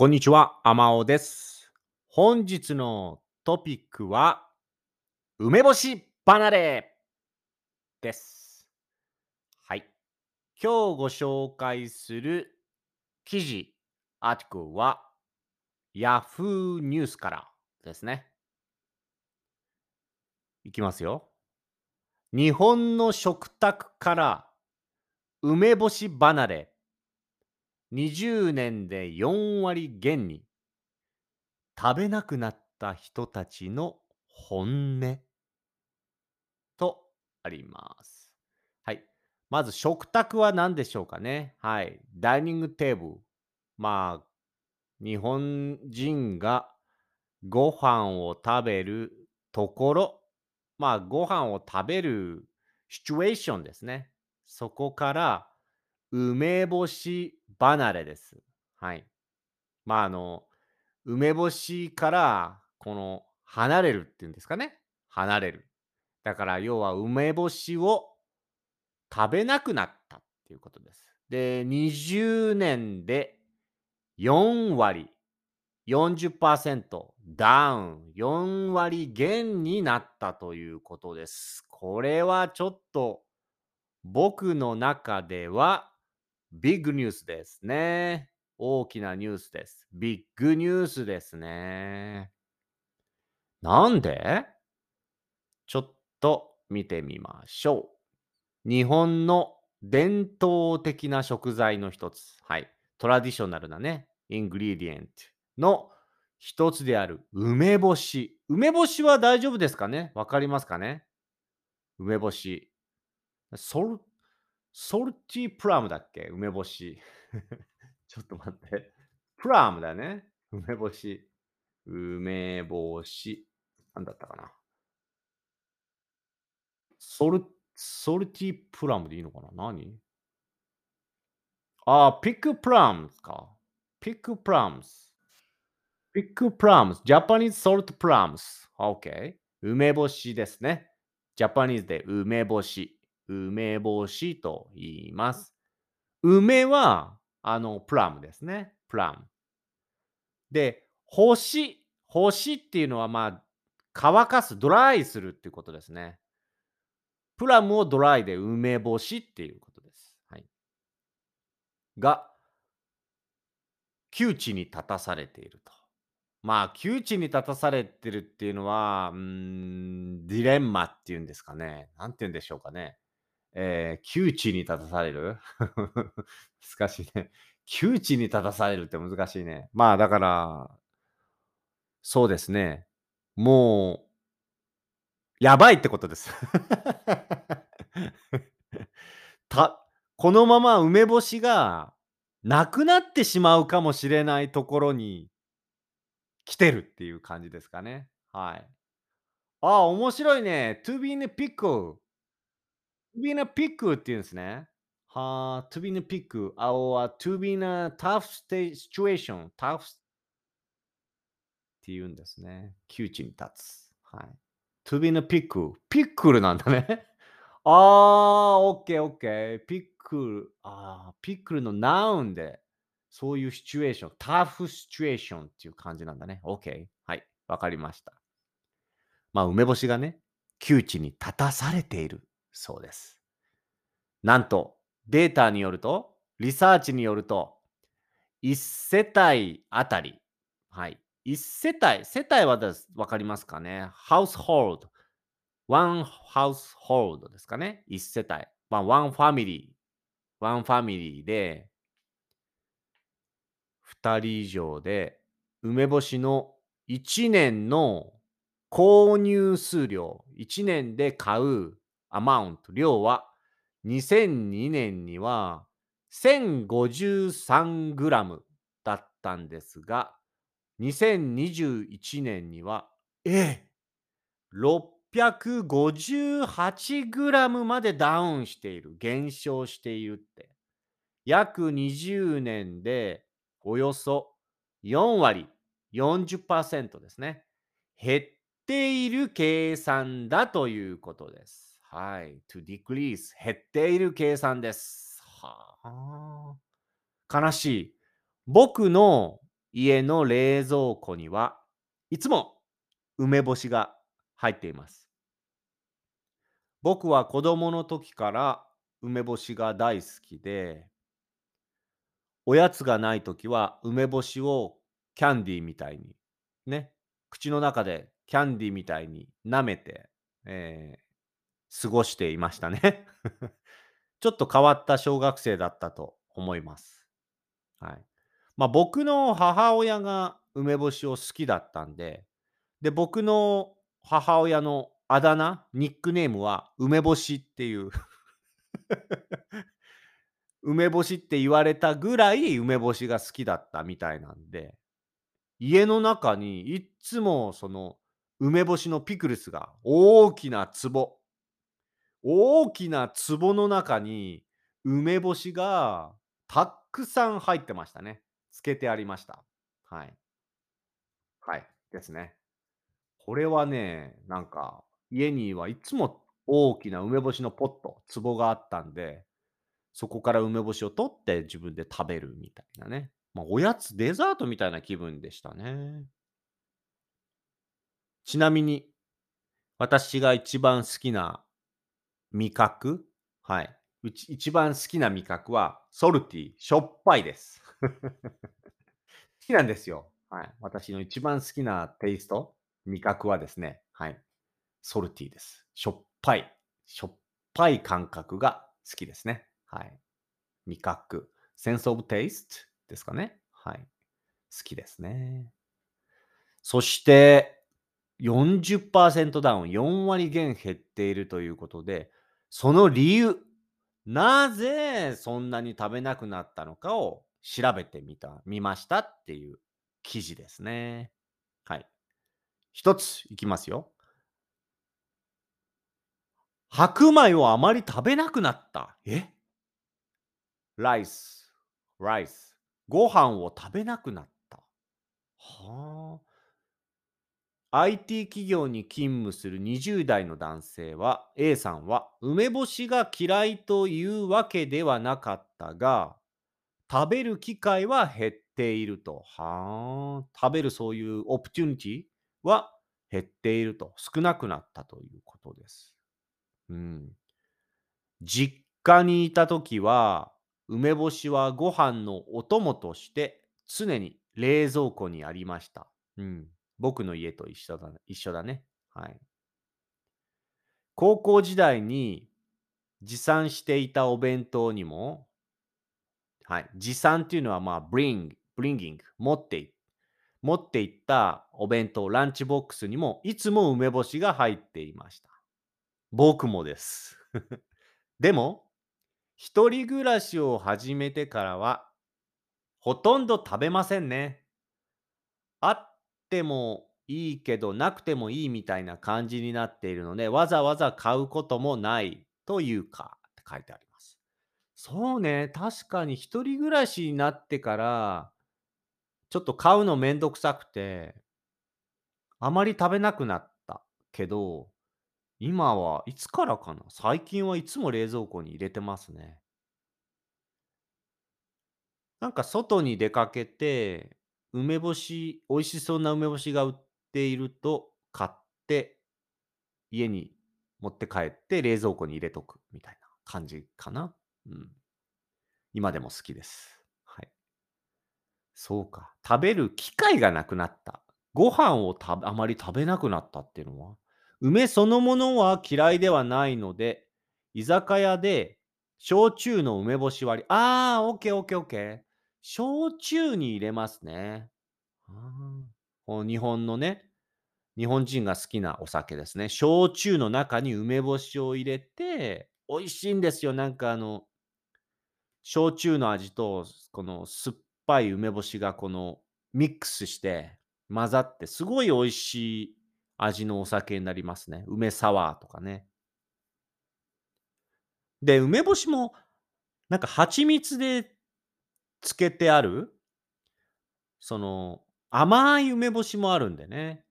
こんにちは、あまおです。本日のトピックは、梅干し離れです。はい。今日ご紹介する記事、アーティクルは、Yahoo ニュースからですね。いきますよ。日本の食卓から梅干し離れ20年で4割減に食べなくなった人たちの本音とあります。はい。まず食卓は何でしょうかね。はい。ダイニングテーブル。まあ、日本人がご飯を食べるところ、まあ、ご飯を食べるシチュエーションですね。そこから梅干し離れです。はい。まあ、あの、梅干しからこの離れるっていうんですかね。離れる。だから要は梅干しを食べなくなったっていうことです。で、20年で4割、40%ダウン、4割減になったということです。これはちょっと僕の中ではビッグニュースですね。大きなニュースです。ビッグニュースですね。なんで？ちょっと見てみましょう。日本の伝統的な食材の一つ。はい。トラディショナルなね、 ingredient の一つである梅干し。梅干しは大丈夫ですかね？わかりますかね？梅干し。 sal、salty plum だっけ？梅干し。ちょっと待って。プラムだね。梅干し。梅干し。なんだったかな？ sal、salty plum でいいのかな？何？あー、 pickled plum か。 pickled plums。pickled plums。 Japanese salt plums。OK。梅干しですね。ジャパニーズで梅干し。梅干しと言います。梅は、あの、プラムですね。プラム。で、干し。干しっていうのは、まあ、乾かす、ドライするっていうことですね。プラムをドライで梅干しっていうことです。はい。が、窮地に立たされていると。まあ、窮地に立たされてるっていうのは、うーん、ディレンマっていうんですかね。なんて言うんでしょうかね。えー、窮地に立たされる？難しいね。窮地に立たされるって難しいね。まあ、だから、そうですね。もう、やばいってことです。た、このまま梅干しがなくなってしまうかもしれないところに来てるっていう感じですかね。はい。ああ、面白いね。to be in a pickle。To be in a pick っていうんですね。はあ、to be in a pickle。あ、or to be in a tough situation,。tough って言うんですね。窮地に立つ。はい。to be in a pick.。ピックルなんだね。ああ、オッケーオッケー。ピックル。ああ、ピックルのナウンで、そういうシチュエーション、タフシチュエーションっていう感じなんだね。オッケー。はい。わかりました。まあ、梅干しがね、窮地に立たされているそうです。なんと、データによると、リサーチによると、1世帯あたり、はい。1世帯、世帯はですわかりますかね ?household。one household ですかね ?1 世帯。まあ、one family。one family で、2人以上で、梅干しの1年の購入数量、1年で買うアマウント、量は、2002年には 1053g だったんですが、2021年には、え !658g までダウンしている。減少しているって。約20年でおよそ4割、40%ですね。減っている計算だということです。はい。to decrease 減っている計算です。はあ。悲しい。僕の家の冷蔵庫にはいつも梅干しが入っています。僕は子供の時から梅干しが大好きで、おやつがない時は梅干しをキャンディーみたいに、ね、口の中でキャンディーみたいに舐めて、えー過ごしていましたね。ちょっと変わった小学生だったと思います。はい。まあ僕の母親が梅干しを好きだったんで、で、僕の母親のあだ名、ニックネームは梅干しっていう 梅干しって言われたぐらい梅干しが好きだったみたいなんで、家の中にいっつもその梅干しのピクルスが大きな壺、大きな壺の中に梅干しがたくさん入ってましたね。つけてありました。はい。はい。ですね。これはね、なんか家にはいつも大きな梅干しのポット、壺があったんで、そこから梅干しを取って自分で食べるみたいなね。まあ、おやつ、デザートみたいな気分でしたね。ちなみに、私が一番好きな味覚？はい。うち一番好きな味覚は、ソルティ、しょっぱいです。好きなんですよ。はい。私の一番好きなテイスト、味覚はですね、はい。ソルティです。しょっぱい。しょっぱい感覚が好きですね。はい。味覚。sense of taste ですかね。はい。好きですね。そして、40%ダウン、4割減減っているということで、その理由、なぜそんなに食べなくなったのかを調べてみた、見ましたっていう記事ですね。はい。一ついきますよ。白米をあまり食べなくなった。え？ライス、ライス。ご飯を食べなくなった。はあ。IT 企業に勤務する20代の男性は A さんは梅干しが嫌いというわけではなかったが食べる機会は減っていると。はあ。食べるそういうオプチュニティは減っていると。少なくなったということです。うん。実家にいた時は梅干しはご飯のお供として常に冷蔵庫にありました。うん。僕の家と一緒だ一緒だね。はい。高校時代に持参していたお弁当にも、はい。持参っていうのはまあ、bring、bringing、持ってい持っていったお弁当、ランチボックスにもいつも梅干しが入っていました。僕もです。でも、一人暮らしを始めてからは、ほとんど食べませんね。あってもいいけど、なくてもいいみたいな感じになっているので、わざわざ買うこともないというか、って書いてあります。そうね、確かに一人暮らしになってから、ちょっと買うのめんどくさくて、あまり食べなくなったけど、今はいつからかな最近はいつも冷蔵庫に入れてますね。なんか外に出かけて、梅干し、美味しそうな梅干しが売っていると買って、家に持って帰って冷蔵庫に入れとくみたいな感じかな。うん。今でも好きです。はい。そうか。食べる機会がなくなった。ご飯をたあまり食べなくなったっていうのは梅そのものは嫌いではないので、居酒屋で焼酎の梅干し割り。ああ、オッケーオッケーオッケー。焼酎に入れますね。日本のね、日本人が好きなお酒ですね。焼酎の中に梅干しを入れて、美味しいんですよ。なんかあの、焼酎の味と、この酸っぱい梅干しがこのミックスして混ざって、すごい美味しい味のお酒になりますね。梅サワーとかね。で、梅干しも、なんか蜂蜜でつけてある、その、甘い梅干しもあるんでね。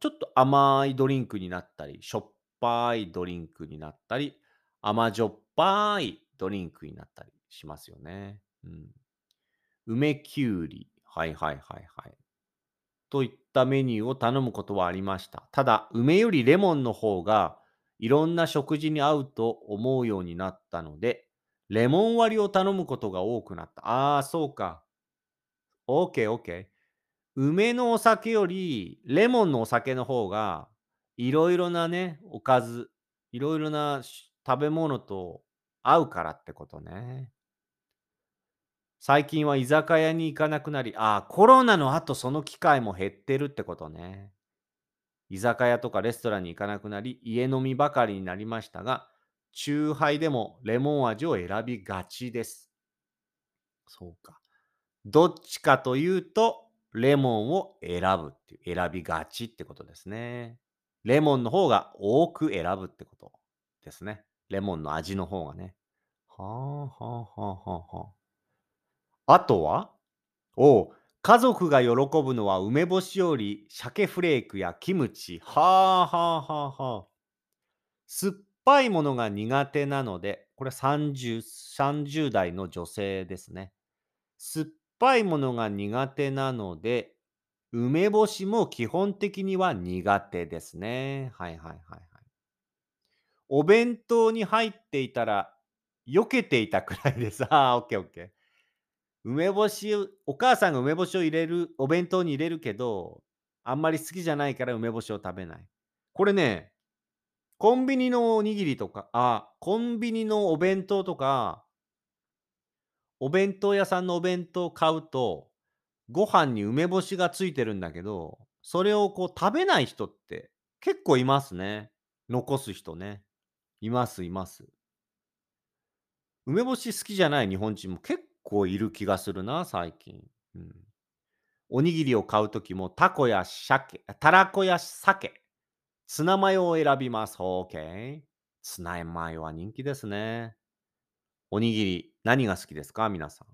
ちょっと甘いドリンクになったり、しょっぱいドリンクになったり、甘じょっぱいドリンクになったりしますよね。うん。梅きゅうり。はいはいはいはい。といったメニューを頼むことはありました。ただ、梅よりレモンの方がいろんな食事に合うと思うようになったので、レモン割りを頼むことが多くなった。ああ、そうか。OK、OK。梅のお酒よりレモンのお酒の方がいろいろなね、おかず、いろいろな食べ物と合うからってことね。最近は居酒屋に行かなくなり、ああ、コロナの後その機会も減ってるってことね。居酒屋とかレストランに行かなくなり、家飲みばかりになりましたが、酎ハイでもレモン味を選びがちです。そうか。どっちかというと、レモンを選ぶっていう、選びがちってことですね。レモンの方が多く選ぶってことですね。レモンの味の方がね。はあはあはあはあはあ。あとはおう家族が喜ぶのは梅干しより鮭フレークやキムチ。はあはあはあはあ。酸っぱいものが苦手なので、これ 30, 30代の女性ですね。酸っぱいものが苦手なので、梅干しも基本的には苦手ですね。はいはいはいはい。お弁当に入っていたら、避けていたくらいです。ああ、オッケーオッケー。梅干し、お母さんが梅干しを入れる、お弁当に入れるけど、あんまり好きじゃないから梅干しを食べない。これね、コンビニのおにぎりとか、あ、コンビニのお弁当とか、お弁当屋さんのお弁当買うと、ご飯に梅干しがついてるんだけど、それをこう食べない人って結構いますね。残す人ね。いますいます。梅干し好きじゃない日本人も結構いる気がするな、最近。うん、おにぎりを買うときもタコや鮭、たらこや鮭、ツナマヨを選びます。OK。ツナマヨは人気ですね。おにぎり、何が好きですか？皆さん。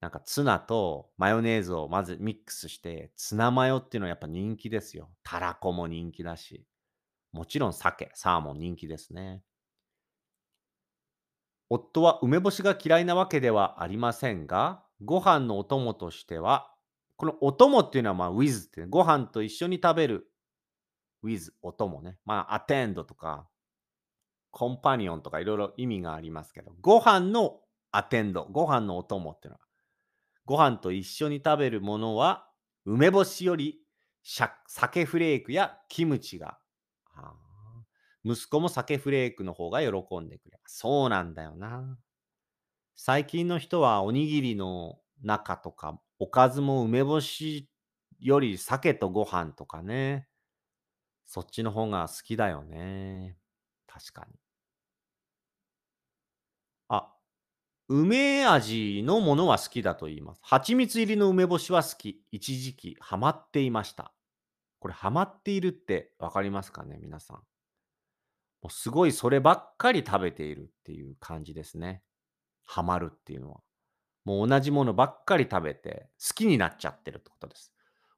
なんかツナとマヨネーズをまずミックスして、ツナマヨっていうのはやっぱ人気ですよ。たらこも人気だし。もちろん鮭、サーモン人気ですね。夫は梅干しが嫌いなわけではありませんが、ご飯のお供としては、このお供っていうのはまあ with って、ご飯と一緒に食べる with お供ね。まあ attend とか、コンパニオンとかいろいろ意味がありますけど、ご飯のアテンド、ご飯のお供っていうのは、ご飯と一緒に食べるものは、梅干しより鮭フレークやキムチが。息子も鮭フレークの方が喜んでくれます。そうなんだよな。最近の人はおにぎりの中とか、おかずも梅干しより鮭とご飯とかね。そっちの方が好きだよね。確かに。あ、梅味のものは好きだと言います。蜂蜜入りの梅干しは好き。一時期ハマっていました。これハマっているってわかりますかね皆さん。もうすごいそればっかり食べているっていう感じですね。ハマるっていうのは。もう同じものばっかり食べて好きになっちゃってるってことです。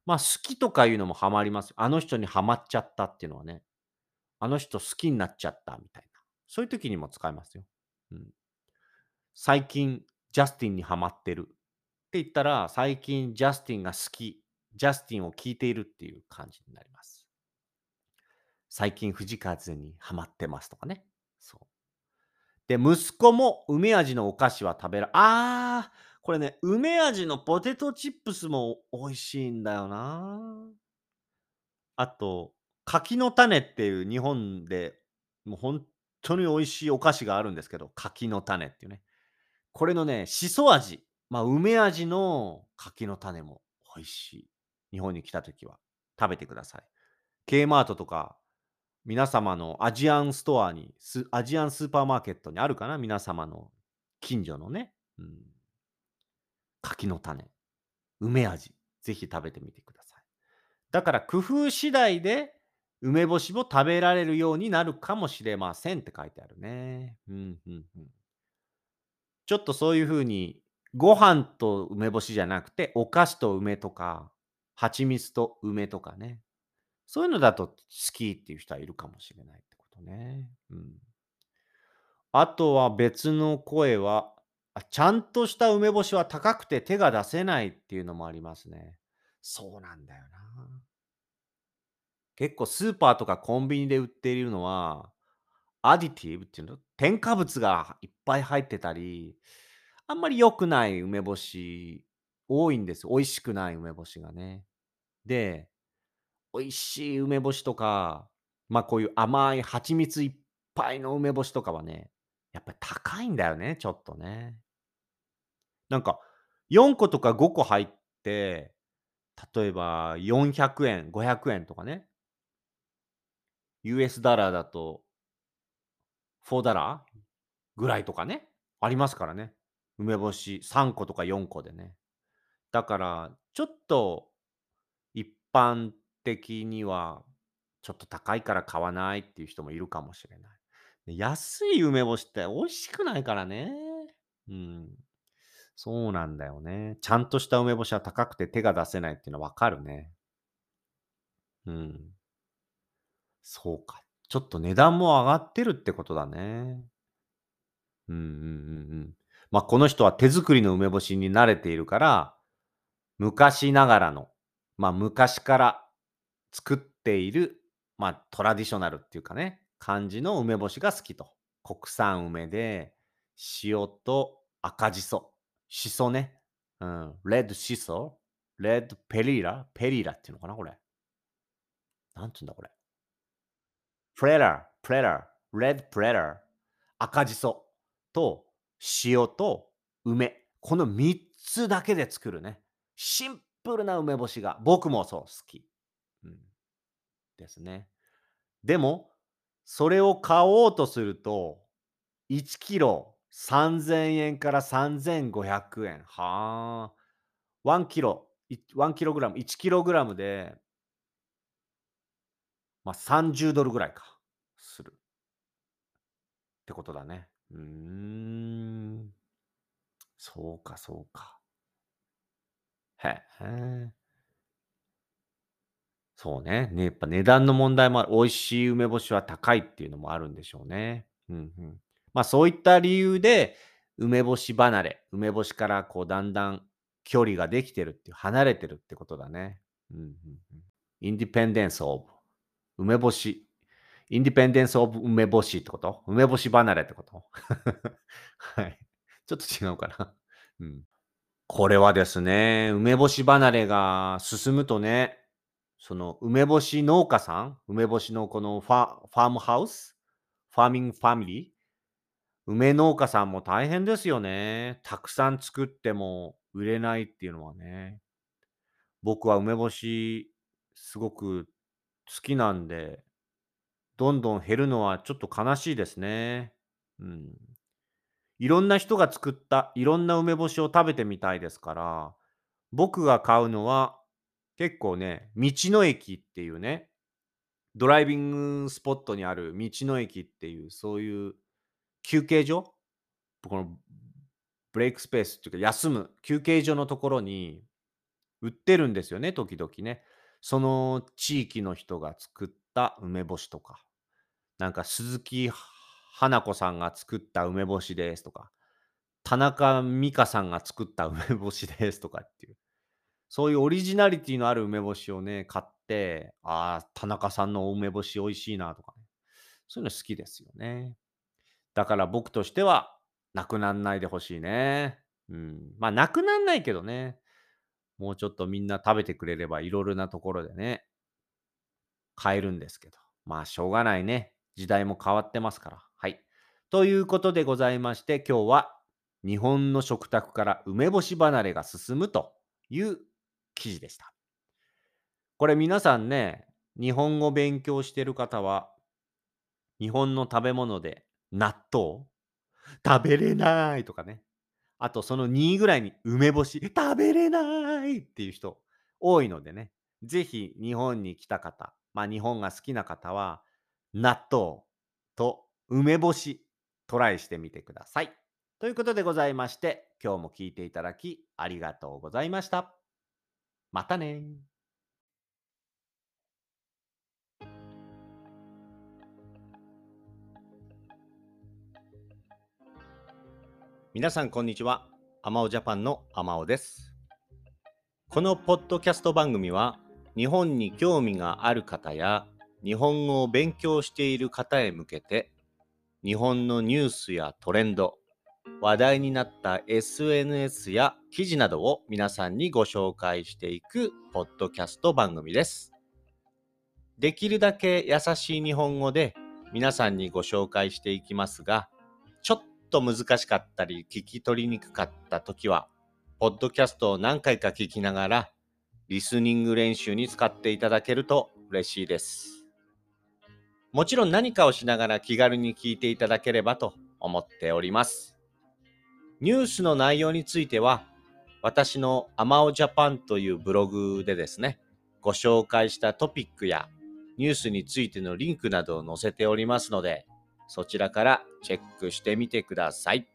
まあ好きとかいうのもハマります。あの人にハマっちゃったっていうのはね。あの人好きになっちゃったみたいな。そういう時にも使えますよ。うん、最近ジャスティンにハマってるって言ったら最近ジャスティンが好き。ジャスティンを聞いているっていう感じになります。最近藤風にハマってますとかね。そう。で、息子も梅味のお菓子は食べら、あー、これね、梅味のポテトチップスも美味しいんだよな。あと、柿の種っていう日本でもう本当に美味しいお菓子があるんですけど、柿の種っていうね。これのね、しそ味、まあ、梅味の柿の種も美味しい。日本に来た時は食べてください。K マートとか、皆様のアジアンストアに、アジアンスーパーマーケットにあるかな？皆様の近所のね。うん、柿の種、梅味、ぜひ食べてみてください。だから工夫次第で梅干しも食べられるようになるかもしれませんって書いてあるね。うんうんうん、ちょっとそういうふうにご飯と梅干しじゃなくてお菓子と梅とか蜂蜜と梅とかね。そういうのだと好きっていう人はいるかもしれないってことね。うん、あとは別の声はあ、ちゃんとした梅干しは高くて手が出せないっていうのもありますね。そうなんだよな。結構スーパーとかコンビニで売っているのは、アディティブっていうの？添加物がいっぱい入ってたり、あんまり良くない梅干し多いんですよ。美味しくない梅干しがね。で、美味しい梅干しとか、まあこういう甘い蜂蜜いっぱいの梅干しとかはね、やっぱり高いんだよね、ちょっとね。なんか4個とか5個入って、例えば400円、500円とかね。US ダラーだと4ダラー？ぐらいとかね、ありますからね。梅干し3個とか4個でね。だから、ちょっと一般的にはちょっと高いから買わないっていう人もいるかもしれない。安い梅干しって美味しくないからね。うん。そうなんだよね。ちゃんとした梅干しは高くて手が出せないっていうのはわかるね。うん。そうか。ちょっと値段も上がってるってことだね。うんうんうんうん。まあ、この人は手作りの梅干しに慣れているから、昔ながらの、まあ、昔から作っている、まあ、トラディショナルっていうかね、感じの梅干しが好きと。国産梅で、塩と赤じそ。しそね。うん。レッドしそレッドペリーラ？ペリーラっていうのかなこれ。なんつうんだこれ。プレラー、プレラー、レッドプレラー、赤じそと塩と梅。この3つだけで作るね。シンプルな梅干しが僕もそう好き。うん、ですね。でも、それを買おうとすると、1キロ3000円から3500円。はあ。1キロ、1キログラム、1キログラムで、まあ、30ドルぐらいか。する。ってことだね。うーん。そうか、そうか。へえ。そうね。ね、やっぱ値段の問題もある。美味しい梅干しは高いっていうのもあるんでしょうね。うんうん。まあそういった理由で、梅干し離れ、梅干しからこうだんだん距離ができてるっていう、離れてるってことだね。うんうん。インディペンデンスオブ梅干し。インディペンデンスオブ梅干しってこと？梅干し離れってこと？はい。ちょっと違うかな。うん。これはですね、梅干し離れが進むとね、その梅干し農家さん、梅干しのこのファファームハウス、ファーミングファミリー、梅農家さんも大変ですよね。たくさん作っても売れないっていうのはね。僕は梅干しすごく好きなんで、どんどん減るのはちょっと悲しいですね。うん。いろんな人が作ったいろんな梅干しを食べてみたいですから、僕が買うのは結構ね、道の駅っていうね、ドライビングスポットにある道の駅っていう、そういう休憩所？このブレイクスペースっていうか、休む休憩所のところに売ってるんですよね、時々ね。その地域の人が作った梅干しとか、なんか鈴木花子さんが作った梅干しですとか、田中美香さんが作った梅干しですとかっていう、そういうオリジナリティのある梅干しをね、買って、ああ、田中さんの梅干し美味しいなとかね。そういうの好きですよね。だから僕としては、なくなんないでほしいね。うん。まあ、なくなんないけどね。もうちょっとみんな食べてくれればいろいろなところでね、買えるんですけど。まあ、しょうがないね。時代も変わってますから。はい。ということでございまして、今日は日本の食卓から梅干し離れが進むという記事でした。これ皆さんね、日本語勉強してる方は、日本の食べ物で納豆？食べれないとかね。あとその2位ぐらいに梅干し？食べれないっていう人多いのでね。ぜひ日本に来た方、まあ日本が好きな方は納豆と梅干しトライしてみてください。ということでございまして、今日も聞いていただきありがとうございました。またね皆さんこんにちは。アマオジャパンのアマオです。このポッドキャスト番組は日本に興味がある方や日本語を勉強している方へ向けて日本のニュースやトレンド、話題になった SNS や記事などを皆さんにご紹介していくポッドキャスト番組です。できるだけ優しい日本語で皆さんにご紹介していきますが、ちょっと難しかったり聞き取りにくかった時は、ポッドキャストを何回か聞きながら、リスニング練習に使っていただけると嬉しいです。もちろん何かをしながら気軽に聞いていただければと思っております。ニュースの内容については、私のアマオジャパンというブログでですね、ご紹介したトピックやニュースについてのリンクなどを載せておりますので、そちらからチェックしてみてください。